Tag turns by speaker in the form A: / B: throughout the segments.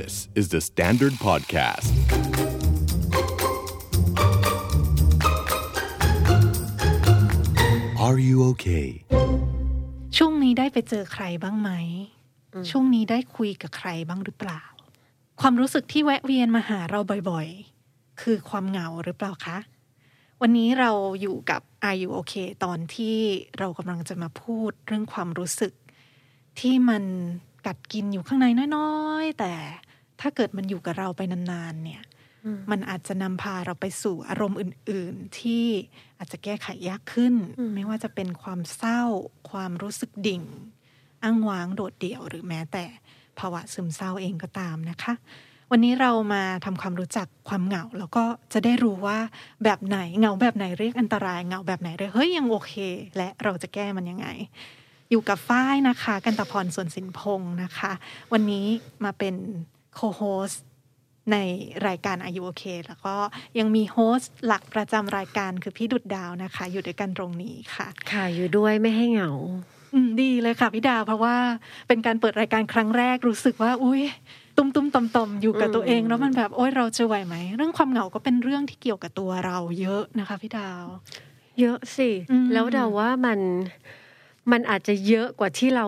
A: This is the Standard Podcast. Are you okay?
B: ช่วงนี้ได้ไปเจอใครบ้างไหม ช่วงนี้ได้คุยกับใครบ้างหรือเปล่า ความรู้สึกที่แวะเวียนมาหาเราบ่อยๆ คือความเหงาหรือเปล่าคะ วันนี้เราอยู่กับ Are You Okay ตอนที่เรากำลังจะมาพูดเรื่องความรู้สึกที่มัน กัดกินอยู่ข้างในน้อยๆ แต่ถ้าเกิดมันอยู่กับเราไปนานๆ เนี่ย มันอาจจะนำพาเราไปสู่อารมณ์อื่น ๆ ที่อาจจะแก้ไขยากขึ้น ไม่ว่าจะเป็นความเศร้า ความรู้สึกดิ่ง อ้างว้างโดดเดี่ยวหรือแม้แต่ภาวะซึมเศร้าเองก็ตามนะคะ วันนี้เรามาทำความรู้จักความเหงา แล้วก็จะได้รู้ว่าแบบไหนเหงาแบบไหนเรียกอันตรายเหงาแบบไหนเรียกเฮ้ยยังโอเค และเราจะแก้มันยังไง อยู่กับฝ้ายนะคะ กันตะพรส่วนสินพงศ์นะคะ วันนี้มาเป็นโคโฮสในรายการอายุโอเคแล้วก็ยังมีโฮสต์หลักประจำรายการคือพี่ดุดดาวนะคะ อยู่ด้วยกันตรงนี้ค่ะ
C: ค่ะอยู่ด้วยไม่ให้เหงา
B: อืมดีเลยค่ะพี่ดาวเพราะว่าเป็นการเปิดรายการครั้งแรกรู้สึกว่า อุ้ยตุ้มตุ้มต่อมต่อมๆอยู่กับตัวเอง แล้วมันแบบโอ้ยเราจะไหวไหม เรื่องความเหงาก็เป็นเรื่องที่เกี่ยวกับตัวเราเยอะนะคะพี่ดาว
C: เยอะสิ
B: อืม
C: แล้วเดาว่ามัน มันอาจจะเยอะกว่าที่เรา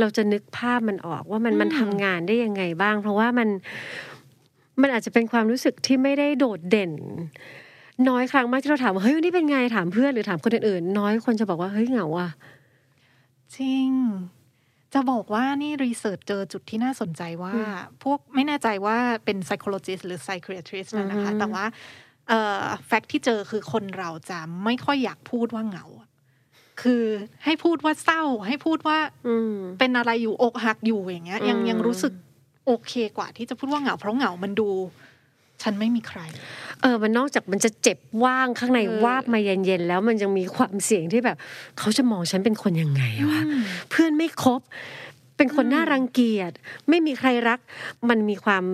C: เราจะนึกภาพมันออกว่ามันมันทำงานได้ยังไงบ้าง เพราะว่ามันมันอาจจะเป็นความรู้สึกที่ไม่ได้โดดเด่น น้อยครั้งมากที่เราถามว่าเฮ้ยวันนี้เป็นไงถามเพื่อนหรือถามคนอื่นๆน้อยคนจะบอกว่าเฮ้ยเหงาอะ
B: จริง จะบอกว่านี่รีเสิร์ชเจอจุดที่น่าสนใจว่า พวกไม่แน่ใจว่าเป็น psychologist หรือ psychiatrist นะนะคะ
C: อือฮึ
B: แต่ว่าเอ่อแฟกต์ที่เจอคือคนเราจะไม่ค่อยอยากพูดว่าเหงาอะ คือให้พูดว่าเศร้า ให้พูดว่า
C: อืม
B: เป็นอะไรอยู่อกหักอยู่อย่างเงี้ย ยัง
C: อืม
B: ยังรู้สึกโอเคกว่าที่จะพูดว่าเหงา เพราะเหงามันดู ฉันไม่มีใคร
C: เออ มันนอกจากมันจะเจ็บว่างข้างใน
B: เออ
C: วาบมาเย็นๆแล้วมันยังมีความเสี่ยงที่แบบ เขาจะมองฉันเป็นคนยังไงวะเพื่อนไม่คบ เป็นคนน่ารังเกียจไม่มีใครรัก มันมีความ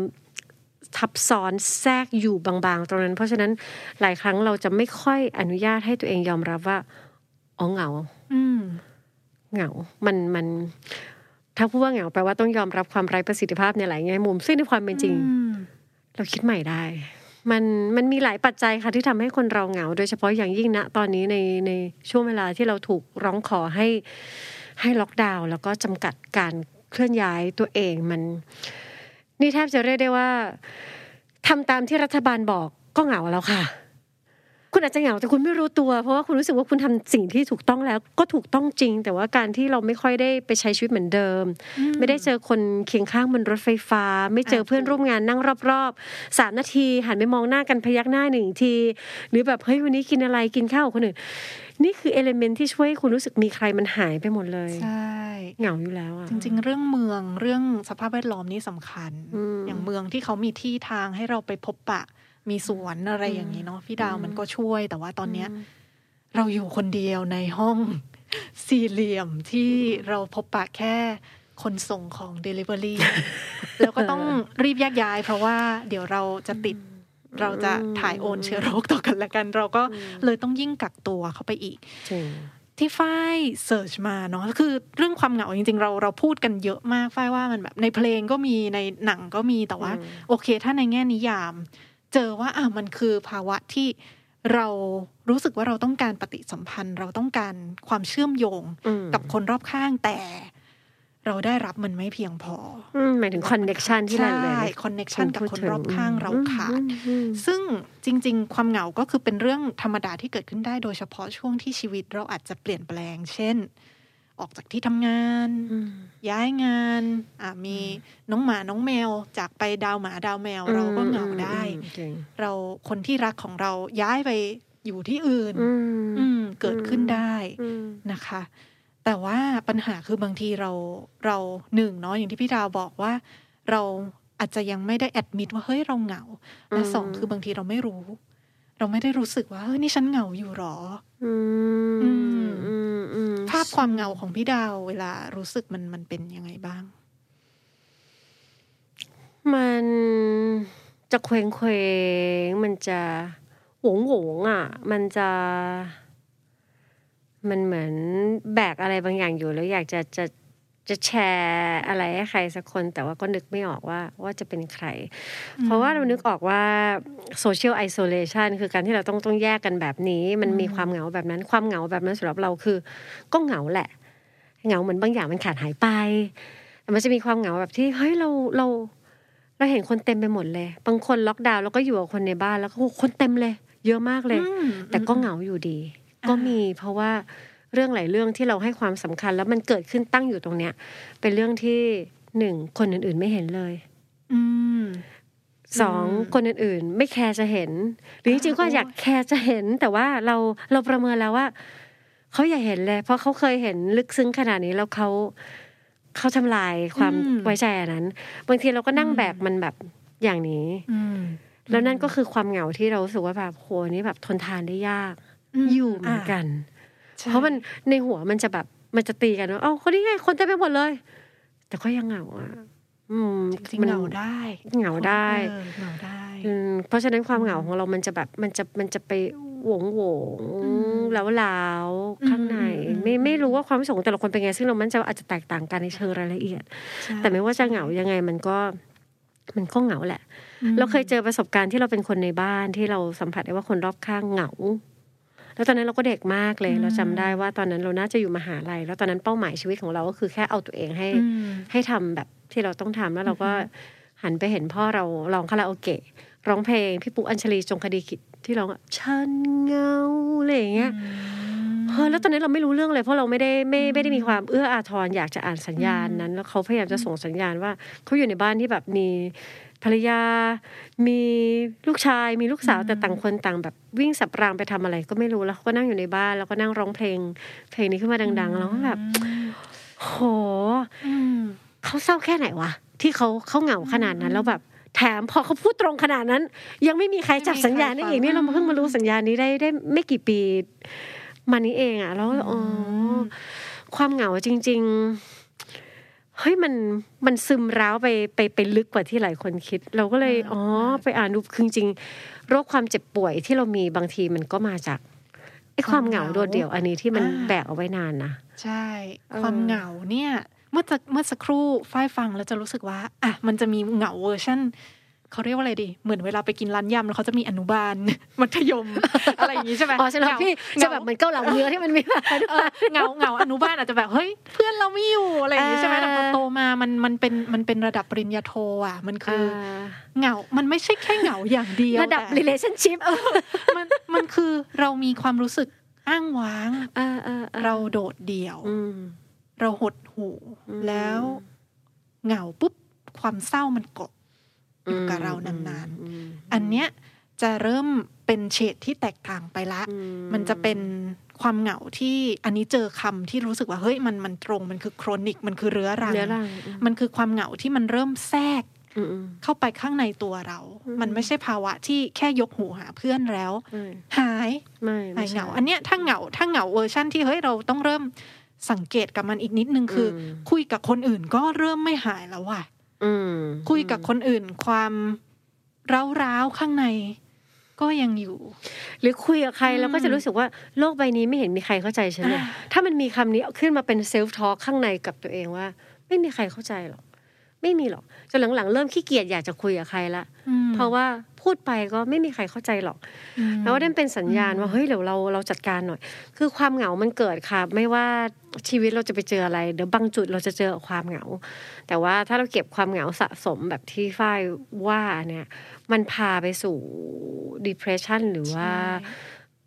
C: ทับซ้อนแทรกอยู่บางๆ ตรงนั้น เพราะฉะนั้นหลายครั้งเราจะไม่ค่อยอนุญาตให้ตัวเองยอมรับว่า อ๋อเหงา
B: อืม
C: เหงา มันมันถ้าพูดว่าเหงาแปลว่าต้องยอมรับความไร้ประสิทธิภาพในหลายแง่มุม ซึ่งในความเป็นจริง
B: อืม
C: เราคิดใหม่ได้ มันมันมีหลายปัจจัยค่ะที่ทำให้คนเราเหงา โดยเฉพาะอย่างยิ่งณตอนนี้ในในช่วงเวลาที่เราถูกร้องขอให้ให้ล็อกดาวน์แล้วก็จำกัดการเคลื่อนย้ายตัวเองมัน นี่แทบจะเรียกได้ว่าทำตามที่รัฐบาลบอกก็เหงาแล้วค่ะ คุณอาจจะเหงาแต่คุณไม่รู้ตัว เพราะว่าคุณรู้สึกว่าคุณทำสิ่งที่ถูกต้องแล้วก็ถูกต้องจริง แต่ว่าการที่เราไม่ค่อยได้ไปใช้ชีวิตเหมือนเดิม ไม่ได้เจอคนเคียงข้างบนรถไฟฟ้า ไม่เจอ
B: อ่า
C: เพื่อนร่วมงานนั่งรอบๆสามนาทีหันไปมองหน้ากันพยักหน้าหนึ่งที หรือแบบเฮ้ยวันนี้กินอะไรกินข้าวกับคนอื่นนี่คือเอลเมนที่ช่วยให้คุณรู้สึกมีใครมันหายไปหมดเลย
B: ใช่
C: เหงาอยู่แล้วอะ
B: จริง ๆ เรื่องเมืองเรื่องสภาพแวดล้อมนี่สำคัญ
C: อืม
B: อย่างเมืองที่เขามีที่ทางให้เราไปพบปะ มีสวนอะไรอย่างนี้เนาะพี่ดาวมันก็ช่วย แต่ว่าตอนเนี้ย เราอยู่คนเดียวในห้องสี่เหลี่ยมที่เราพบปะแค่คนส่งของ Delivery แล้วก็ต้องรีบแยกย้าย เพราะว่าเดี๋ยวเราจะติดเราจะถ่ายโอนเชื้อโรคต่อกันและกัน เราก็เลยต้องยิ่งกักตัวเข้าไปอีก
C: จริง
B: ที่ฝ้ายเสิร์ชมาเนาะคือเรื่องความเหงาจริงๆ เราเราพูดกันเยอะมากฝ้ายว่ามันแบบในเพลงก็มีในหนังก็มีแต่ว่า
C: อืม
B: โอเค ถ้าในแง่นิยาม เจอว่าอะมันคือภาวะที่เรารู้สึกว่าเราต้องการปฏิสัมพันธ์ เราต้องการความเชื่อมโยง
C: อืม
B: กับคนรอบข้างแต่เราได้รับมันไม่เพียงพอ
C: อืมหมายถึง connection ที่หลาย
B: ใช่
C: ๆ
B: connection กับคนรอบข้างเราขาด
C: อืมอืม
B: ซึ่งจริง ๆ ความเหงาก็คือเป็นเรื่องธรรมดาที่เกิดขึ้นได้โดยเฉพาะช่วงที่ชีวิตเราอาจจะเปลี่ยนแปลง เช่น ออกจากที่ทำงาน
C: อืม
B: ย้ายงานอะมีน้องหมาน้องแมว จากไปดาวหมาดาวแมวเราก็เหงาได้
C: อืมจริง
B: เราคนที่รักของเราย้ายไปอยู่ที่อื่น
C: อืม
B: อืมเกิดขึ้นได้
C: อืม
B: นะคะ แต่ว่าปัญหาคือบางทีเราเราหนึ่งเนาะอย่างที่พี่ดาวบอกว่า เราอาจจะยังไม่ได้แอดมิดว่าเฮ้ยเราเหงา และสองคือบางทีเราไม่รู้ เราไม่ได้รู้สึกว่าเฮ้ยนี่ฉันเหงาอยู่หรอ
C: อืมา
B: พความเงาของพี่ดาวเวลารู้สึกมันมันเป็นยังไงบ้าง
C: มันจะเคว้งเคว้งมันจะหวงหวงอะ มันจะ มันเหมือนแบกอะไรบางอย่างอยู่แล้วอยากจะจะ จะแชร์อะไรให้ใครสักคน แต่ว่าก็นึกไม่ออกว่าว่าจะเป็นใคร เพราะว่าเรานึกออกว่า social isolation คือการที่เราต้องต้องแยกกันแบบนี้ มันมีความเหงาแบบนั้น ความเหงาแบบนั้นสำหรับเราคือ ก็เหงาแหละ เหงาเหมือนบางอย่างมันขาดหายไปแต่มันจะมีความเหงาแบบที่เฮ้ยเราเรา เราเห็นคนเต็มไปหมดเลย บางคนล็อกดาวน์แล้วก็อยู่กับคนในบ้านแล้วก็โอ้คนเต็มเลย เยอะมากเลย
B: อืม
C: แต่ก็เหงาอยู่ดี
B: อ่า
C: ก็มีเพราะว่า เรื่องหลายเรื่องที่เราให้ความสำคัญ แล้วมันเกิดขึ้นตั้งอยู่ตรงเนี้ย เป็นเรื่องที่หนึ่งคนอื่นๆไม่เห็นเลย
B: อืม
C: สองคนอื่นๆ ไม่แคร์จะเห็น หรือจริงๆก็
B: โอ้ย
C: อยากแคร์จะเห็น แต่ว่าเราเราประเมินแล้วว่าเขาอยากเห็นเลย เพราะเขาเคยเห็นลึกซึ้งขนาดนี้แล้วเขาเขาทำลายความไว้ใจอันนั้น บางทีเราก็นั่งแบบมันแบบอย่างนี้
B: อืม
C: แล้วนั่นก็คือความเหงาที่เรารู้สึกว่าแบบโหนี่แบบทนทานได้ยาก
B: ม
C: อยู่เหมือนกัน
B: ใช่
C: เพราะมันในหัวมันจะแบบมันจะตีกันว่าเอ้าคนนี้ไงคนเต็มไปหมดเลย แต่ก็ยังเหงาอะอืม
B: จริง
C: มั
B: ๆ
C: น
B: เหงาได้
C: เหงาได้
B: เออเหงาได้
C: อืมเพราะฉะนั้นความเหงาของเรามันจะแบบมันจะมันจะไปหวงหวง
B: อืม
C: แล้วลาวๆข้างใน
B: อืม
C: ไม่ไม่รู้ว่าความรู้สึกของแต่ละคนเป็นไง ซึ่งเรามันใจะอาจจะแตกต่างกันในเชิงรายละเอียด
B: ใช่
C: แต่ไม่ว่าจะเหงายังไงมันก็มันก็เหงาแหละ
B: อืม
C: เราเคยเจอประสบการณ์ที่เราเป็นคนในบ้านที่เราสัมผัสได้ว่าคนรอบข้างเหงา แล้วตอนนั้นเราก็เด็กมากเลย เราจำได้ว่าตอนนั้นเราน่าจะอยู่มหาลัย แล้วตอนนั้นเป้าหมายชีวิตของเราก็คือแค่เอาตัวเองให้
B: อืม
C: ให้ทำแบบที่เราต้องทำแล้วเราก็หันไปเห็นพ่อเราร้องคาราโอเกะร้องเพลงพี่ปุ๊อัญชลีจงคดีกิจที่ร้องอะฉันเหงาอะไรอย่างเงี้ยเฮ้ยแล้วตอนนั้นเราไม่รู้เรื่องเลยเพราะเราไม่ได้ไม่ไม่ได้มีความเอื้ออาทรอยากจะอ่านสัญญาณนั้น แล้วเขาพยายามจะส่งสัญญาณว่าเขาอยู่ในบ้านที่แบบมี ภรรยา มีลูกชายมีลูกสาวแต่ต่างคนต่างแบบวิ่งสับรางไปทำอะไรก็ไม่รู้แล้วเขาก็นั่งอยู่ในบ้านแล้วก็นั่งร้องเพลง เพลงนี้ขึ้นมาดัง ๆ แล้วก็แบบโห
B: อืม
C: เขาเศร้าแค่ไหนวะที่เขาเขาเหงาขนาดนั้นแล้วแบบแถมพอเขาพูดตรงขนาดนั้น ยังไม่มีใครจับสัญญาณได้อีกนี่เราเพิ่งมารู้สัญญาณนี้ได้ได้ไม่กี่ปีมานี้เองอะแล้วอ๋ออความเหงาจริง ๆ เฮ้ยมันมันซึมร้าวไปไปไปลึกกว่าที่หลายคนคิด เราก็เลยอ๋อไปอ่านดูคือจริงๆโรคความเจ็บป่วยที่เรามีบางทีมันก็มาจากไอ้ความเหงาโดดเดี่ยวอันนี้ที่มันแบกเอาไว้นานนะ
B: ใช่
C: เออ
B: ความเหงาเนี่ย เมื่อจะเมื่อสักครู่ฝ้ายฟังแล้วจะรู้สึกว่า อะมันจะมีเหงาเวอร์ชัน เขาเรียกว่าอะไรดี เหมือนเวลาไปกินร้านยำแล้วเขาจะมีอนุบาลมัธยม อะไรอย่างนี้ใช่ไหม
C: อ๋อใช่แล้ว
B: เหงา
C: พี่
B: เห
C: จะ
B: งา
C: แบบเหมือนเกาเหลาเนื้อที่มันมีแบบ
B: เออเหงาเหงาอนุบาลอาจจะแบบเฮ้ยเพื่อนเราไม่อยู่อะไรอย่างนี้ใช่ไหม
C: อ่า
B: แต่พอโตมามันมันเป็นมันเป็นระดับปริญญาโทอะ มันคืออเหงา มันไม่ใช่แค่เหงาอย่างเดียว
C: ระดับ
B: แต่
C: relationship เออ
B: มันมันคือเรามีความรู้สึกอ้างว้าง
C: เออเออ
B: เราโดดเดี่ยว
C: อืม
B: เราหดหู
C: อืม
B: แล้วเหงาปุ๊บความเศร้ามันเกาะ อยู่กับเรานาน
C: อืม
B: ๆอันเนี้ยจะเริ่มเป็นเฉดที่แตกต่างไปละ
C: อื
B: มันจะเป็นความเหงาที่อันนี้เจอคำที่รู้สึกว่าเฮ้ยมันมันตรงมันคือโครนิกมันคือเรื้อรัง
C: เรื้อรัง
B: มันคือความเหงาที่มันเริ่มแทรก
C: อืมอืม
B: เข้าไปข้างในตัวเรา
C: อืม
B: มันไม่ใช่ภาวะที่แค่ยกหูหาเพื่อนแล้ว
C: ไม่
B: หาย
C: ไม่
B: หายเหงา
C: ใช่
B: อันเนี้ยถ้าเหงาถ้าเหงาเวอร์ชั่นที่เฮ้ยเราต้องเริ่มสังเกตกับมันอีกนิดนึงคืออ
C: ม
B: คุยกับคนอื่นก็เริ่มไม่หายแล้วว่ะ
C: อืม
B: คุยกับคนอื่นความร้าวๆข้างใน ก็ยังอยู่
C: หรือคุยกับใคร
B: อืม
C: เราก็จะรู้สึกว่าโลกใบนี้ไม่เห็นมีใครเข้าใจฉันเลย
B: อ่า
C: ถ้ามันมีคำนี้ขึ้นมาเป็นเซลฟ์ทอ l k ข้างในกับตัวเองว่า ไม่มีใครเข้าใจหรอกไม่มีหรอกจนหลังๆ เริ่มขี้เกียจอยากจะคุยกับใครละ
B: อืม
C: เพราะว่า พูดไปก็ไม่มีใครเข้าใจหรอก
B: อืม
C: แล้วว่านั่นเป็นสัญญาณว่าเฮ้ยเดี๋ยวเราเราจัดการหน่อย คือความเหงามันเกิดค่ะ ไม่ว่าชีวิตเราจะไปเจออะไรเดี๋ยวบางจุดเราจะเจอกับความเหงา แต่ว่าถ้าเราเก็บความเหงาสะสมแบบที่ฝ้ายว่าเนี่ย มันพาไปสู่ depression หรือว่า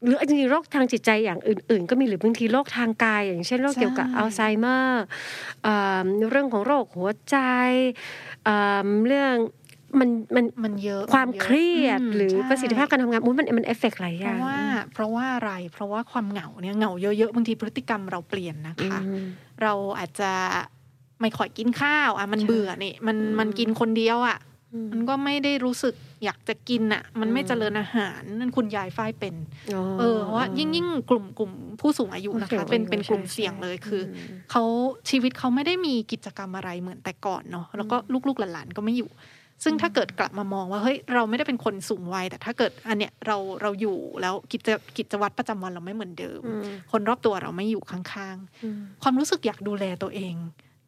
C: หรือจริงๆโรคทางจิตใจอย่างอื่น ๆ ก็มีหรือบางทีโรคทางกาย อย่างเช่นโรค
B: ใช่
C: เกี่ยวกับอัลไซเมอร์เอ่อเรื่องของโรคหัวใจเอ่อเรื่อง มันมัน
B: มันเยอะ
C: ความ
B: นยอะ
C: เครียด
B: ม
C: หรือ
B: ใช่
C: ประสิทธิภาพการทำงานอุ๊ยมันมันเอฟเฟกต์หลายอ
B: เพ
C: ย่าง
B: ราะว่า เพราะว่าอะไร เพราะว่าความเหงาเนี่ยเหงาเยอะๆบางทีพฤติกรรมเราเปลี่ยนนะคะ
C: อืม
B: เราอาจจะไม่ค่อยกินข้าวอะมัน
C: ใช่
B: เบื่อนี่มัน
C: อืม
B: มันกินคนเดียวอะ
C: อืม
B: มันก็ไม่ได้รู้สึกอยากจะกินอะ มันไม่
C: อืม
B: เจริญอาหารนั่นคุณยายฝ้ายเป็น
C: อ๋อ
B: เออเพราะว่ายิ่งยิ่งกลุ่มกลุ่มผู้สูงอายุนะคะ
C: ผู้สูงอายุ
B: เป็นเป็นกลุ่ม
C: ใช่
B: เสี่ยงเลยคืออ
C: ม
B: เขาชีวิตเขาไม่ได้มีกิจกรรมอะไรเหมือนแต่ก่อนเนาะแล้วก็ลูกๆหลานๆก็ไม่อยู่ ซึ่งถ้าเกิดกลับมามองว่าเฮ้ยเราไม่ได้เป็นคนสูงวัยแต่ถ้าเกิดอันเนี้ยเราเราอยู่แล้วกิจกิจวัตรประจำวันเราไม่เหมือนเดิม
C: อืม
B: คนรอบตัวเราไม่อยู่ข้างๆ
C: อืม
B: ความรู้สึกอยากดูแลตัวเอง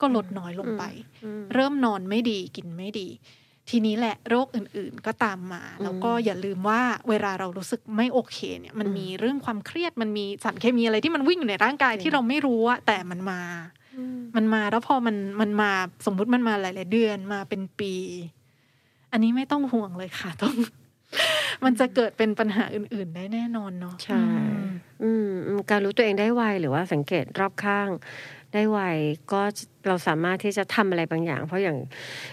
B: ก็ลดน้อยลงไป
C: อืม
B: เริ่มนอนไม่ดีกินไม่ดี ทีนี้แหละโรคอื่นๆก็ตามมา แล้วก็อย่าลืมว่าเวลาเรารู้สึกไม่โอเคเนี่ย มันมีเรื่องความเครียดมันมีสารเคมีอะไรที่มันวิ่งอยู่ในร่างกายที่เราไม่รู้อะแต่มันมา
C: อืม
B: มันมาแล้วพอมันมันมาสมมุติมันมาหลาย ๆ เดือนมาเป็นปี อันนี้ไม่ต้องห่วงเลยค่ะต้อง มันจะเกิดเป็นปัญหาอื่น ๆ ได้แน่นอนเนาะ
C: ใช่
B: อืม
C: อืมอืมการรู้ตัวเองได้ไวหรือว่าสังเกตรอบข้าง ได้ไวก็เราสามารถที่จะทำอะไรบางอย่าง เพราะอย่าง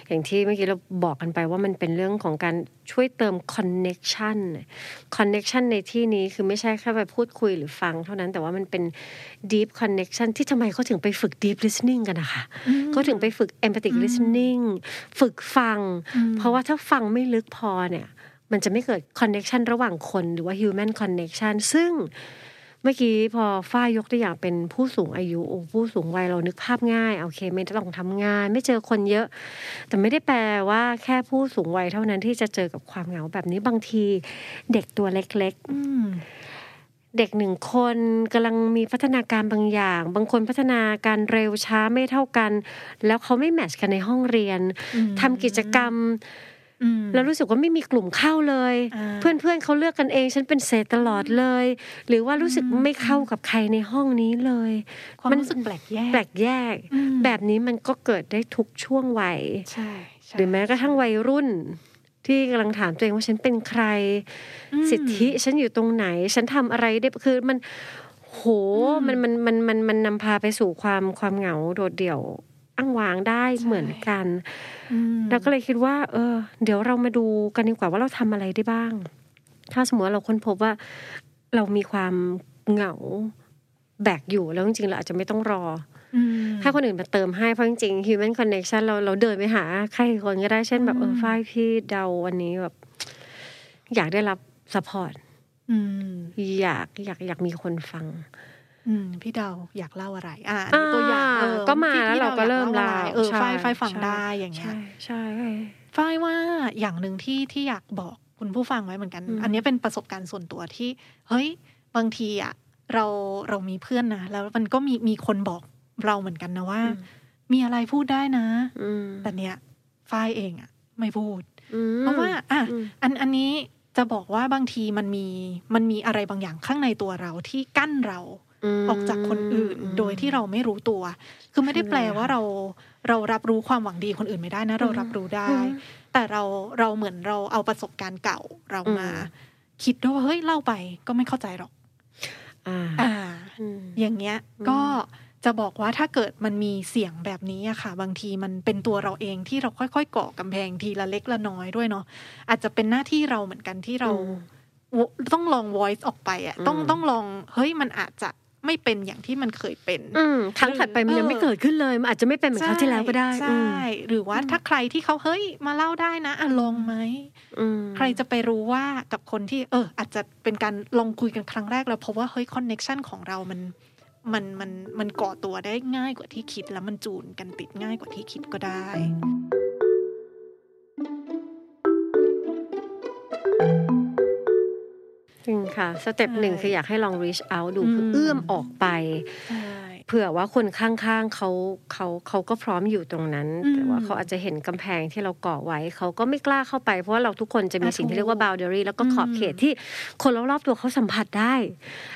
C: อย่างที่เมื่อกี้เราบอกกันไปว่ามันเป็นเรื่องของการช่วยเติม connection connection ในที่นี้คือไม่ใช่แค่ไปพูดคุยหรือฟังเท่านั้นแต่ว่ามันเป็น deep connection ที่ทำไมเขาถึงไปฝึก deep listening กันนะคะเขาถึงไปฝึก empathic listening ฝึกฟัง เพราะว่าถ้าฟังไม่ลึกพอเนี่ย มันจะไม่เกิด connection ระหว่างคนหรือว่า human connection ซึ่ง เมื่อกี้พอฝ้ายยกตัวอย่างเป็นผู้สูงอายุโอ้ผู้สูงวัยเรานึกภาพง่ายโอเค ไม่ต้องทำงาน ไม่เจอคนเยอะ แต่ไม่ได้แปลว่าแค่ผู้สูงวัยเท่านั้นที่จะเจอกับความเหงาแบบนี้บางทีเด็กตัวเล็ก
B: อืม
C: ๆเด็กหนึ่งคนกำลังมีพัฒนาการบางอย่าง บางคนพัฒนาการเร็วช้าไม่เท่ากัน แล้วเขาไม่แมทช์กันในห้องเรียน
B: อืม
C: ทำกิจกรรม
B: อืม
C: แล้วรู้สึกว่าไม่มีกลุ่มเข้าเลย
B: อ่า
C: เพื่อนๆเขาเลือกกันเอง ฉันเป็นเศษตลอดเลย หรือว่ารู้สึกไม่เข้ากับใครในห้องนี้เลย
B: ความ
C: มัน
B: รู้สึกแปลกแยก
C: แปลกแยก
B: อืม
C: แบบนี้มันก็เกิดได้ทุกช่วงวัย
B: ใช่ใช่
C: หรือแม้กระทั่งวัยรุ่นที่กำลังถามตัวเองว่าฉันเป็นใคร
B: อืม
C: สิทธิฉันอยู่ตรงไหน ฉันทำอะไรได้คือมันโหมันมันมันมันมันนำพาไปสู่ความความเหงาโดดเดี่ยว อ้างว้างได้เหมือนกัน
B: อืม
C: เราก็เลยคิดว่า เออ เดี๋ยวเรามาดูกันดีกว่าว่าเราทำอะไรได้บ้าง ถ้าสมมติว่าเราค้นพบว่า เรามีความเหงาแบกอยู่แล้วจริงๆเราอาจจะไม่ต้องรอ
B: อืม
C: ให้คนอื่นมาเติมให้เพราะจริงๆ human connection เราเราเดินไปหาใครคนก็ได้เช่นแบบเออ
B: อืม
C: ฝ้ายพี่เดาวันนี้แบบ อยากได้รับ support
B: อืม
C: อยากอยากอยากมีคนฟัง
B: อืม พี่เดาอยากเล่าอะไร อ่าอันนี้ตัวอย่างเออ
C: ก็มา
B: พี่
C: แล้วเราก็
B: พี่ด
C: เริ่ม
B: อยาก
C: เล่า
B: อะไรเออ
C: ใช่
B: ฝ้ายฝ้ายฟัง
C: ใช่
B: ได้อย่างเงี้ย
C: ใช่ใช่
B: ฝ้ายว่าอย่างหนึ่งที่ที่อยากบอกคุณผู้ฟังไว้เหมือนกัน
C: อืม
B: อันนี้เป็นประสบการณ์ส่วนตัวที่ เฮ้ย บางทีอะเราเรามีเพื่อนนะแล้วมันก็มีมีคนบอกเราเหมือนกันนะว่า มีอะไรพูดได้นะ
C: อืม
B: แต่เนี้ยฝ้ายเองอะ ไม่พูด
C: อืม
B: เพราะว่า อะ
C: อืม
B: อันอันนี้จะบอกว่าบางทีมันมีมันมีอะไรบางอย่างข้างในตัวเราที่กั้นเรา
C: ม
B: ออกจากคนอื่นโดยที่เราไม่รู้ตัว คือไม่ได้แปลว่าเราเรารับรู้ความหวังดีคนอื่นไม่ได้นะ เรารับรู้ได้
C: อืม
B: แต่เราเราเหมือนเราเอาประสบการณ์เก่าเรามา
C: อืม
B: คิดด้วยว่าเฮ้ยเล่าไปก็ไม่เข้าใจหรอก
C: อ่า
B: อ่า
C: อืม
B: อย่างเงี้ย
C: อืม
B: ก็จะบอกว่าถ้าเกิดมันมีเสียงแบบนี้อะค่ะ บางทีมันเป็นตัวเราเองที่เราค่อยๆก่อกำแพงทีละเล็กละน้อยด้วยเนาะอาจจะเป็นหน้าที่เราเหมือนกันที่เราต้องลอง voice ออกไปอะต้อง
C: อืม
B: ต้องลองเฮ้ยมันอาจจะ ไม่เป็นอย่างที่มันเคยเป็น
C: อืมครั้งถัดไปมันยังไม่เกิดขึ้นเลยมันอาจจะไม่เป็นเหมือนครั้งที่แล้วก็ได้
B: ใช่หรือว่าถ้าใครที่เขาเฮ้ยมาเล่าได้นะอะลองไหม
C: อืม
B: ใครจะไปรู้ว่ากับคนที่ เออ อาจจะเป็นการลองคุยกันครั้งแรกแล้วพบว่าเฮ้ย connection ของเรามันมันมันมันก่อตัวได้ง่ายกว่าที่คิดแล้วมันจูนกันติดง่ายกว่าที่คิดก็ได้
C: จริงค่ะ step หนึ่ง
B: ใช่
C: คืออยากให้ลอง reach out ดู
B: อืม
C: คือเอื้อมออกไป
B: ใช่
C: เผื่อว่าคนข้างๆเขาเขาเขาก็พร้อมอยู่ตรงนั้น
B: อืม
C: แต่ว่าเขาอาจจะเห็นกำแพงที่เราก่อไว้ เขาก็ไม่กล้าเข้าไป เพราะว่าเราทุกคนจะมี
B: อะ
C: สิ่ง
B: ถู
C: ที่
B: ก
C: เรียกว่า boundary แล้วก็ขอบ
B: อืม
C: เขตที่คนรอบๆตัวเขาสัมผัสได้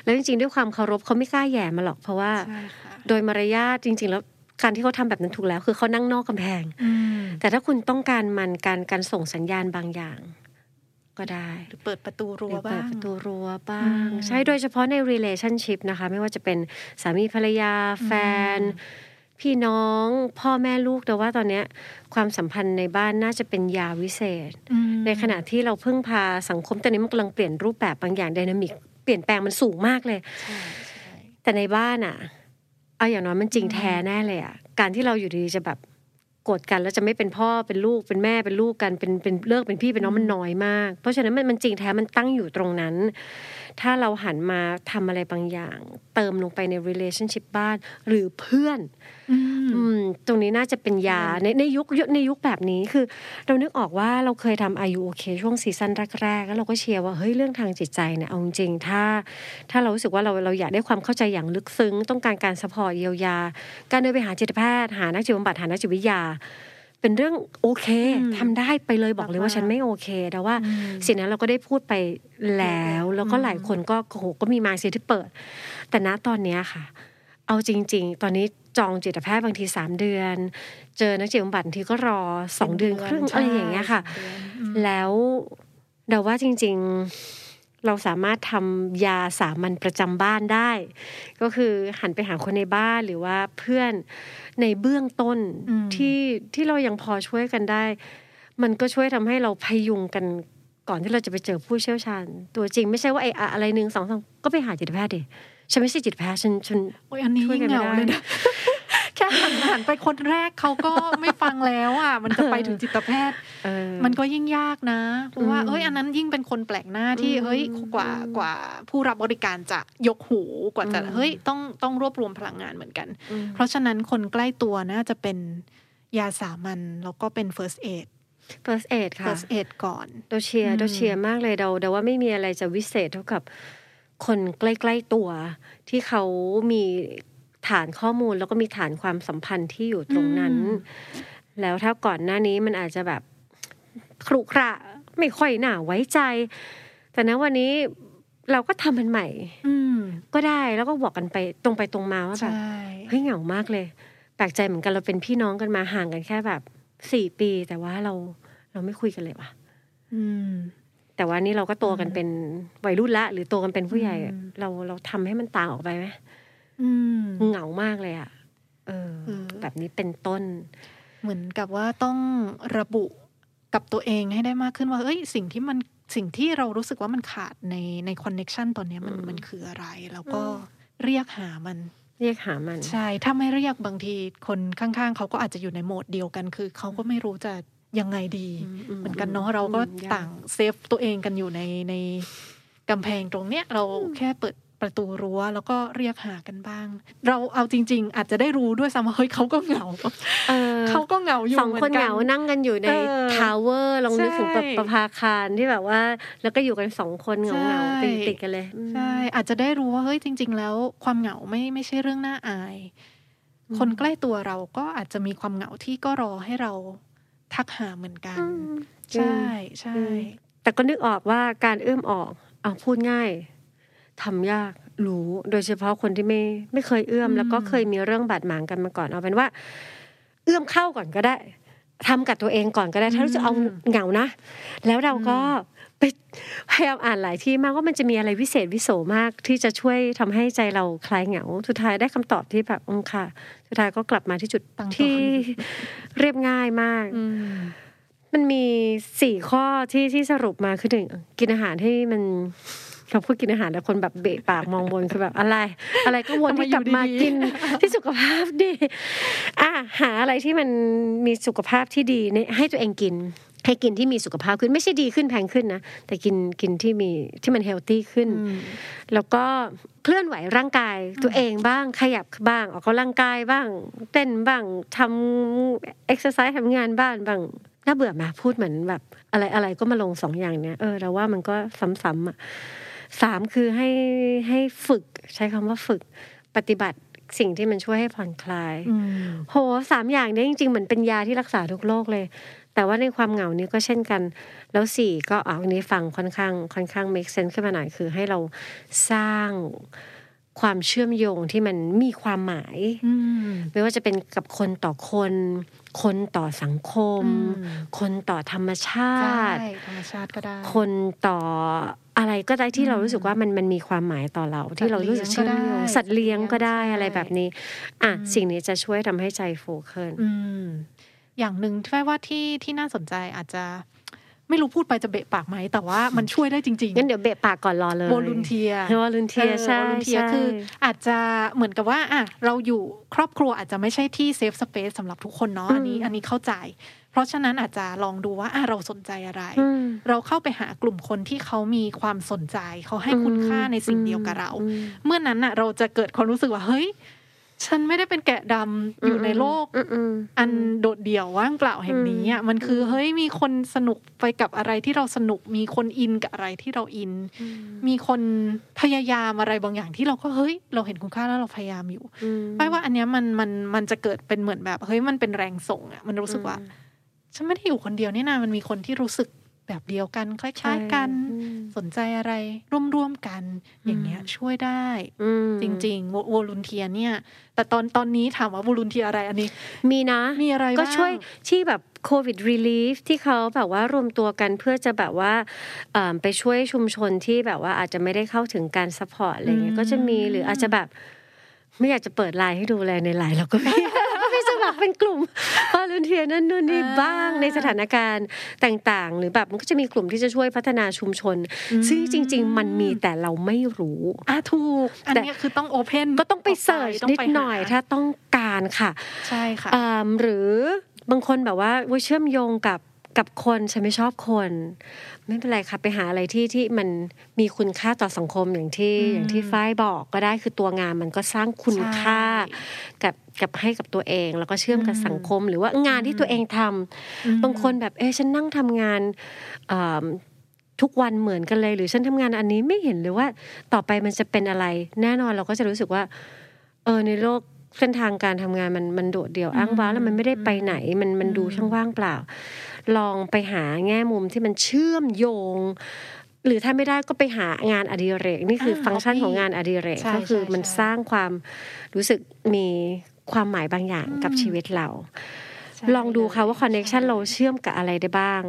C: แล้วจริงๆ ด้วยความเคารพเขาไม่กล้าแหย่มาหรอก เพราะว่า
B: ใช่ค่ะ
C: โดยมารยาทจริง ๆ แล้วการที่เขาทำแบบนั้นถูกแล้ว คือเขานั่งนอกกำแพง
B: อืม
C: แต่ถ้าคุณต้องการมันการการส่งสัญญาณบางอย่าง ก็ได้
B: หรือเปิดประตู
C: ห
B: รั้
C: รื
B: ว
C: อเปิ
B: บ้า
C: ด
B: ง
C: ประตูรั้วบ้า
B: อื
C: ง
B: ม
C: ใช่โดยเฉพาะใน relationship นะคะ ไม่ว่าจะเป็นสามีภรรยาแฟน พี่น้องพ่อแม่ลูกแต่ว่าตอนเนี้ยความสัมพันธ์ในบ้านน่าจะเป็นยาวิเศษ
B: อืม
C: ในขณะที่เราพึ่งพาสังคมตอนนี้มันกำลังเปลี่ยนรูปแบบบางอย่างไดนามิกเปลี่ยนแปลงมันสูงมากเลย
B: ใช่ใช่
C: แต่ในบ้านอะเอาอย่างน้อยมันจริงแท้แน่เลยอะการที่เราอยู่ดีๆจะแบบโกรธกันแล้วจะไม่เป็นพ่อเป็นลูกเป็นแม่เป็นลูกกันเป็นเป็นเลิกเป็นพี่เป็นน้องมันน้อยมาก เพราะฉะนั้นมันมันจริงแท้มันตั้งอยู่ตรงนั้น ถ้าเราหันมาทำอะไรบางอย่าง เติมลงไปใน relationship บ้านหรือเพื่อน
B: อืม
C: อืมตรงนี้น่าจะเป็นยาในในยุคในยุคแบบนี้คือ เรานึกออกว่าเราเคยทำ Are You OK ช่วงซีซั่นแรกๆแล้วเราก็เชียร์ว่าเฮ้ยเรื่องทางจิตใจเนี่ยเอาจริงๆถ้า ถ้าเรารู้สึกว่าเราเราอยากได้ความเข้าใจอย่างลึกซึ้ง ต้องการการ support เยียวยา การเดินไปหาจิตแพทย์หานักจิตบำบัดหานักจิตวิทยาเป็นเรื่องโอเค
B: อืม
C: ทำได้ไปเลยบอกเลยว่าฉันไม่โอเค แต่ว่า
B: อืม
C: สิ่งนั้นเราก็ได้พูดไปแล้ว แล้วก็
B: อืม
C: หลายคนก็โอ้โหก็มีมาเซียที่เปิด แต่ณตอนเนี้ยค่ะ เอาจริง ๆ ตอนนี้จองจิตแพทย์บางทีสามเดือน เจอนักจิตบำบัดบางทีก็รอสองเดือนครึ่งอะไรอย่างเงี้ยค่ะ
B: ใช่สองเดือนอืม
C: แล้วเดาว่าจริง ๆ เราสามารถทำยาสามัญประจำบ้านได้ ก็คือหันไปหาคนในบ้านหรือว่าเพื่อนในเบื้องต้น
B: อืม
C: ที่ที่เรายังพอช่วยกันได้ มันก็ช่วยทำให้เราพยุงกันก่อนที่เราจะไปเจอผู้เชี่ยวชาญ ตัวจริงไม่ใช่ว่าไอ้อะอะไรหนึ่งสองสามก็ไปหาจิตแพทย์ดิฉันไม่ใช่จิตแพทย์ฉันฉัน
B: โอ้ยอันนี้
C: ช่วย
B: ยิ่
C: กั
B: ง
C: น
B: เห
C: ไม่
B: งา
C: ได้
B: เลยนะ แค่หันหันไปคนแรกเขาก็ไม่ฟังแล้วอะมันจะไปถึงจิตแพทย์
C: เออ
B: มันก็ยิ่งยากนะเพราะว่า
C: อืม
B: เอ้ยอันนั้นยิ่งเป็นคนแปลกหน้าที่
C: อืม
B: เฮ้ยกว่า
C: อืม
B: กว่าผู้รับบริการจะยกหูกว่าจะ
C: อืม
B: เฮ้ยต้องต้องรวบรวมพลังงานเหมือนกัน
C: อืม
B: เพราะฉะนั้นคนใกล้ตัวน่าจะเป็นยาสามัญแล้วก็เป็น first aid
C: first aid ค่ะ
B: first aid ก่อน
C: เราเชียร์
B: อืม
C: เราเชียร์มากเลยเราเดาว่าไม่มีอะไรจะวิเศษเท่ากับคนใกล้ ๆตัวที่เขามี ฐานข้อมูลแล้วก็มีฐานความสัมพันธ์ที่อยู่ตรงนั้น แล้วถ้าก่อนหน้านี้มันอาจจะแบบครุขระไม่ค่อยน่าไว้ใจ แต่ณวันนี้เราก็ทำมันใหม่
B: อืม
C: ก็ได้แล้วก็บอกกันไปตรงไปตรงมาว่าแบ
B: ใช่
C: บเฮ้ยเหงามากเลย แปลกใจเหมือนกันเราเป็นพี่น้องกันมาห่างกันแค่แบบสี่ปี แต่ว่าเราเราไม่คุยกันเลยว่ะ
B: อืม
C: แต่ว่านี่เราก็โตกันเป็นวัยรุ่นละ หรือโตกันเป็นผู้ใหญ่อะ
B: อืม
C: เราเราทำให้มันต่างออกไปไหม
B: อืม
C: เหงามากเลยอะเออ
B: เออ
C: แบบนี้เป็นต้น
B: เหมือนกับว่าต้องระบุกับตัวเองให้ได้มากขึ้นว่า เอ้ย สิ่งที่มันสิ่งที่เรารู้สึกว่ามันขาดในใน connection ตอนเนี้ยมัน
C: อืม
B: มันคืออะไร แล้วก็เรียกหามัน
C: เรียกหามัน
B: ใช่ ถ้าไม่เรียกบางทีคนข้างๆ เขาก็อาจจะอยู่ในโหมดเดียวกัน คือเขาก็ไม่รู้จะยังไงดี
C: อืมอืม
B: เหมือนกันเนาะเราก็
C: อืมยาก
B: ต่าง save ตัวเองกันอยู่ในในกำแพงตรงเนี้ยเราแค่เปิด ประตูรั้ว แล้วก็เรียกหากันบ้าง เราเอาจริง ๆ อาจจะได้รู้ด้วยซ้ำว่าเฮ้ยเขาก็เหงา
C: เออ
B: เขาก็เหงาอยู่
C: สอง
B: มื
C: คน
B: กั
C: เหงานั่งกันอยู่ใน
B: เออ
C: tower ลองนึกถึงแบบ
B: ใช่
C: ประภาคารที่แบบว่า แล้วก็อยู่กันสองคนเหงาเหงา
B: ใช่
C: ติดติดๆกันเลยอืม
B: ใช่อาจจะได้รู้ว่าเฮ้ยจริง ๆ แล้วความเหงาไม่ไม่ใช่เรื่องน่าอาย คนใกล้ตัวเราก็อาจจะมีความเหงาที่ก็รอให้เราทักหาเหมือนกัน
C: อืม
B: ใช่ใช่
C: อืมแต่ก็นึกออกว่าการเอื้อมออกเอาพูดง่าย ทำยากรู้ โดยเฉพาะคนที่ไม่ไม่เคยเอื้อม แล้วก็เคยมีเรื่องบาดหมางกันมาก่อนเอาเป็นว่า เอื้อมเข้าก่อนก็ได้ทำกับตัวเองก่อนก็ได้ ถ้ารู้จะเอาเหงานะ แล้วเราก็ไปพยายามอ่านหลายที่มากว่ามันจะมีอะไรวิเศษวิโสมากที่จะช่วยทำให้ใจเราคลายเหงาสุดท้ายได้คำตอบที่แบบอืมค่ะ สุดท้ายก็กลับมาที่จุด
B: ตั้งต้น
C: ที่เรียบง่ายมาก
B: อืม
C: มันมีสี่ข้อที่ที่สรุปมาคือหนึ่งกินอาหารที่มัน เราพูดกินอาหารแล้วคนแบบเบะปากมองบนคือแบบอะไร อะไรก็วน
B: ทำไม
C: ที่กลับมา
B: อยู่ดีๆ
C: กินที่สุขภาพดีอะหาอะไรที่มันมีสุขภาพที่ดีเนี่ยให้ตัวเองกินให้กินที่มีสุขภาพขึ้นไม่ใช่ดีขึ้นแพงขึ้นนะแต่กินกินที่มีที่มัน healthy ขึ้น
B: อืม
C: แล้วก็เคลื่อนไหวร่างกายตัวเองบ้างขยับบ้าง ออกกำลังกายบ้าง เต้นบ้างทำเอ็กซ์ไซส์ทำงานบ้านบ้างน่าเบื่อมาพูดเหมือนแบบ อะไรอะไรก็มาลงสองอย่างเนี้ยเออเราว่ามันก็ซ้ำๆอะ สามคือให้ให้ฝึกใช้คำว่าฝึกปฏิบัติสิ่งที่มันช่วยให้ผ่อนคลาย
B: อืม
C: โหสามอย่างเนี้ยจริงๆเหมือนเป็นยาที่รักษาทุกโรคเลย แต่ว่าในความเหงานี้ก็เช่นกัน แล้วสี่ก็อ่าอันนี้ฟังค่อนข้างค่อนข้าง make sense ขึ้นมาหน่อยคือให้เราสร้าง ความเชื่อมโยงที่มันมีความหมาย
B: อืม
C: ไม่ว่าจะเป็นกับคนต่อคน คนต่อสังคม
B: อืม
C: คนต่อธรรมชา
B: ใช่
C: ติ
B: ธรรมชาติก็ได้
C: คนต่ออะไรก็ได้ที่
B: อืม
C: เรารู้สึกว่ามันมันมีความหมายต่อเรา ที่เรารู้สึกเชื่อมโยง
B: สั
C: สั
B: ต
C: ต
B: ว์
C: ว์
B: เลี้
C: เลี้
B: ย
C: ย
B: ง
C: ง
B: ก็
C: ก็
B: ได้
C: ได้อะไร
B: ใช่
C: แบบนี้ อะ
B: อืม
C: สิ่งนี้จะช่วยทำให้ใจฟูขึ้น
B: อืมอย่างหนึ่งที่ว่าที่ที่น่าสนใจอาจจะ ไม่รู้พูดไปจะเบะปากไหมแต่ว่ามันช่วยได้จริง
C: งั้นเดี๋ยวเบะปากก่อนรอเลย
B: ๆโวลุนเทีย
C: วอลุนเทียใช่
B: วอลุนเทีย
C: ใช่
B: คือ อาจจะเหมือนกับว่าอะเราอยู่ครอบครัวอาจจะไม่ใช่ที่เซฟสเปซสำหรับทุกคนเนาะอันนี้อันนี้เข้าใจ เพราะฉะนั้นอาจจะลองดูว่าอะเราสนใจอะไร
C: อืม
B: เราเข้าไปหากลุ่มคนที่เขามีความสนใจ เขาให้คุณค่าในสิ่งเดียวกับเรา
C: อืม
B: เมื่อนั้นน่ะ เราจะเกิดความรู้สึกว่าเฮ้ย ฉันไม่ได้เป็นแกะดำอยู่ในโลก
C: อืมอืม
B: อันโดดเดี่ยวว่างเปล่าแห่งนี้อะมันคือเฮ้ยมีคนสนุกไปกับอะไรที่เราสนุก มีคนอินกับอะไรที่เราอิน มีคนพยายามอะไรบางอย่างที่เราก็เฮ้ย เราเห็นคุณค่าแล้วเราพยายามอยู่
C: อืม
B: ไม่ว่าอันเนี้ยมันมันมันจะเกิดเป็นเหมือนแบบเฮ้ยมันเป็นแรงส่งอะมันรู้สึกว่าฉันไม่ได้อยู่คนเดียวนี่นามันมีคนที่รู้สึก แบบเดียวกัน คล้าย ๆกัน
C: อืม
B: สนใจอะไรร่วมๆกัน อย่างเงี้ยช่วยได้
C: อืม
B: จริงๆ volunteer เนี่ย แต่ตอนตอนนี้ถามว่า volunteer อะไรอันนี้
C: มีนะ
B: มีอะไร
C: ก็
B: บ้าง
C: ช่วยที่แบบโควิด reliefที่เขาแบบว่ารวมตัวกันเพื่อจะแบบว่าเอิ่มไปช่วยชุมชนที่แบบว่าอาจจะไม่ได้เข้าถึงการ support อะไรเงี้ยก็จะมีหรืออาจจะแบบ ไม่อยากจะเปิดไลน์ให้ดูแลในไลน์เราก็มี ก็มีสมัครเป็นกลุ่ม volunteer นั่นนู่นนี่บ้างในสถานการณ์ต่างๆ หรือแบบมันก็จะมีกลุ่มที่จะช่วยพัฒนาชุมชน ซึ่งจริง ๆ มันมีแต่เราไม่รู้
B: อะถูกอัน
C: แต่
B: เนี้ยคือต้อง open
C: ก็ต้องไป search นิดหน่อยถ้าต้องการค่ะ
B: ใช่ค่ะ
C: อ่าหรือบางคนแบบว่าเว้ยเชื่อมโยงกับ กับคนฉันไม่ชอบคน ไม่เป็นไรค่ะไปหาอะไรที่ที่มันมีคุณค่าต่อสังคมอย่างที่
B: อืม
C: อย่างที่ฝ้ายบอกก็ได้คือตัวงานมันก็สร้างคุณค่า
B: ใช่
C: กับกับให้กับตัวเองแล้วก็เชื่อมกับ
B: อืม
C: สังคม หรือว่างานที่ตัวเองทำบางคนแบบเอ๊ะฉันนั่งทำงานอ่าทุกวันเหมือนกันเลย หรือฉันทำงานอันนี้ไม่เห็นเลยว่าต่อไปมันจะเป็นอะไร แน่นอนเราก็จะรู้สึกว่า เออในโลกเส้นทางการทำงานมันมันโดดเดี่ยวอ้างว้างแล้วมันไม่ได้ไปไหนมันมันดูช่างว่างเปล่า ลองไปหาแง่มุมที่มันเชื่อมโยง หรือถ้าไม่ได้ก็ไปหางานอดิเรก นี่คืออาฟังก์ชัน
B: hobby
C: ของงานอดิเรก
B: ใช่
C: ก็คือ
B: ใช่
C: มัน
B: ใช่
C: สร้างความรู้สึกมีความหมายบางอย่างกับชีวิตเรา
B: ใช่
C: ลองดูค่ะว่าคอนเน็ชัน
B: ใช่
C: เราเชื่อมกับอะไรได้บ้าง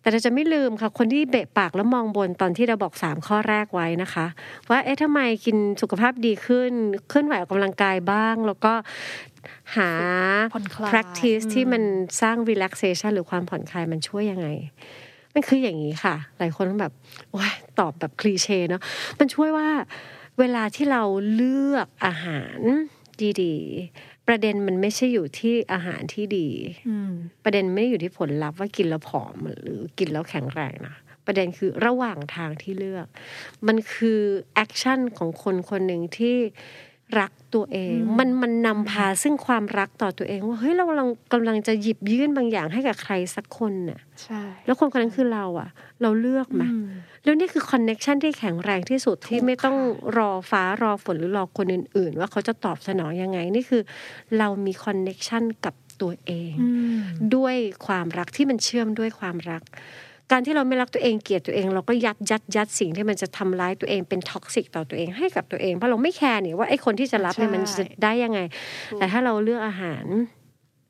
C: แต่เราจะไม่ลืมค่ะ คนที่เบะปากแล้วมองบนตอนที่เราบอกสามข้อแรกไว้นะคะ ว่าเอ๊ะทำไมกินสุขภาพดีขึ้น เคลื่อนไหวออกกำลังกายบ้าง แล้วก็หา
B: ผ่อนคลาย
C: practice
B: อืม
C: ที่มันสร้าง relaxation หรือความผ่อนคลายมันช่วยยังไง มันคืออย่างนี้ค่ะ หลายคนแบบโอ้ยตอบแบบคลีเช่เนาะมันช่วยว่าเวลาที่เราเลือกอาหารดีๆ ประเด็นมันไม่ใช่อยู่ที่อาหารที่ดี
B: อืม
C: ประเด็นไม่ได้อยู่ที่ผลลัพธ์ว่ากินแล้วผอมหรือกินแล้วแข็งแรงนะประเด็นคือระหว่างทางที่เลือก มันคือ action ของคนคนหนึ่งที่ รักตัวเอง มันมันนำพาซึ่งความรักต่อตัวเอง ว่าเฮ้ยเรากำลังกำลังจะหยิบยื่นบางอย่างให้กับใครสักคนน่ะ
B: ใช่
C: แล้วคนคนนั้นคือเราอะเราเลือกไหม
B: อืม
C: แล้วนี่คือ connection ที่แข็งแรงที่สุดที่
B: ถูก
C: ไม่ต้อง
B: ค่ะ
C: รอฟ้ารอฝนหรือรอคนอื่น ๆ ว่าเขาจะตอบสนองยังไงนี่คือ เรามี connection กับตัวเอง
B: อืม
C: ด้วยความรักที่มันเชื่อมด้วยความรัก การที่เราไม่รักตัวเองเกลียดตัวเอง เราก็ยัดยัดยัดสิ่งที่มันจะทำร้ายตัวเองเป็น toxic ต่อตัวเองให้กับตัวเองเพราะเราไม่แคร์นี่ว่าไอ้คนที่จะรับเนี่ย
B: ใช่
C: มันจะได้ยังไง แต่ถ้าเราเลือกอาหาร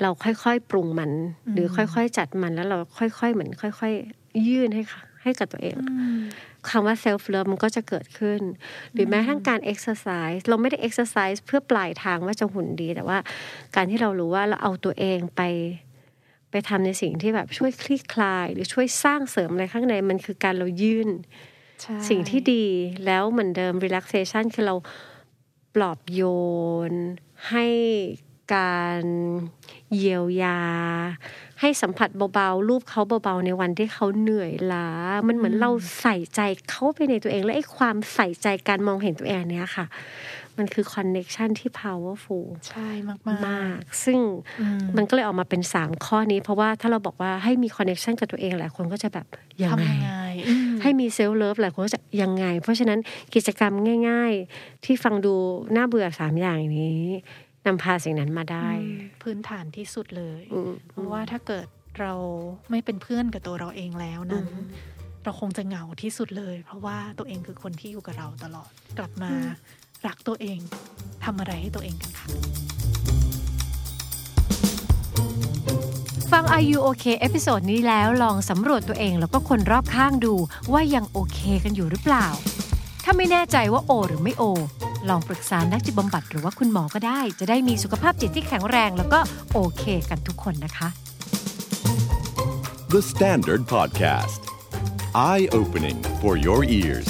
C: เราค่อยๆ ปรุงมัน หรือค่อยๆ จัดมันแล้วเราค่อยๆ เหมือนค่อย ๆ ยื่นให้ค่ะ ให้กับตัวเอง
B: อืม
C: คำว่า self love มันก็จะเกิดขึ้น หรือแม้ทั้งการ exercise เราไม่ได้ exercise เพื่อปลายทางว่าจะหุ่นดี แต่ว่าการที่เรารู้ว่าเราเอาตัวเองไป ไปทำในสิ่งที่แบบช่วยคลี่คลาย หรือช่วยสร้างเสริมอะไรข้างในมันคือการเรายื่น
B: ใช่
C: สิ่งที่ดีแล้วเหมือนเดิม relaxation คือเราปลอบโยน ให้การเยียวยา ให้สัมผัสเบาๆ รูปเขาเบาๆ ในวันที่เขาเหนื่อยล้า มันเหมือนเราใส่ใจเข้าไปในตัวเอง และไอ้ความใส่ใจการมองเห็นตัวเองเนี้ยค่ะ มันคือ connection ที่ powerful
B: ใช่มากๆ
C: มากซึ่ง
B: อืม
C: มันก็เลยออกมาเป็นสามข้อนี้ เพราะว่าถ้าเราบอกว่าให้มี connection กับตัวเองหลายคนก็จะแบบยังไง
B: ทำยังไงอืม
C: ให้มีเซลล์เลิฟหลายคนก็จะยังไง เพราะฉะนั้นกิจกรรมง่าย ๆ ที่ฟังดูน่าเบื่อสามอย่างนี้นำพาสิ่งนั้นมาได้
B: พื้นฐานที่สุดเลย
C: อืม
B: เพราะว่าถ้าเกิดเราไม่เป็นเพื่อนกับตัวเราเองแล้วนั้น
C: อืม
B: เราคงจะเหงาที่สุดเลย เพราะว่าตัวเองคือคนที่อยู่กับเราตลอดกลับมา รักตัวเองทำอะไรให้ตัวเองกันค่ะ
D: ฟัง Are You OK episode นี้แล้วลองสำรวจตัวเองแล้วก็คนรอบข้างดูว่ายังโอเคกันอยู่หรือเปล่า ถ้าไม่แน่ใจว่าโอ หรือไม่โอ ลองปรึกษานักจิตบำบัดหรือว่าคุณหมอก็ได้ จะได้มีสุขภาพจิตที่แข็งแรงแล้วก็โอเคกันทุกคนนะคะ
A: The Standard Podcast Eye opening for your ears.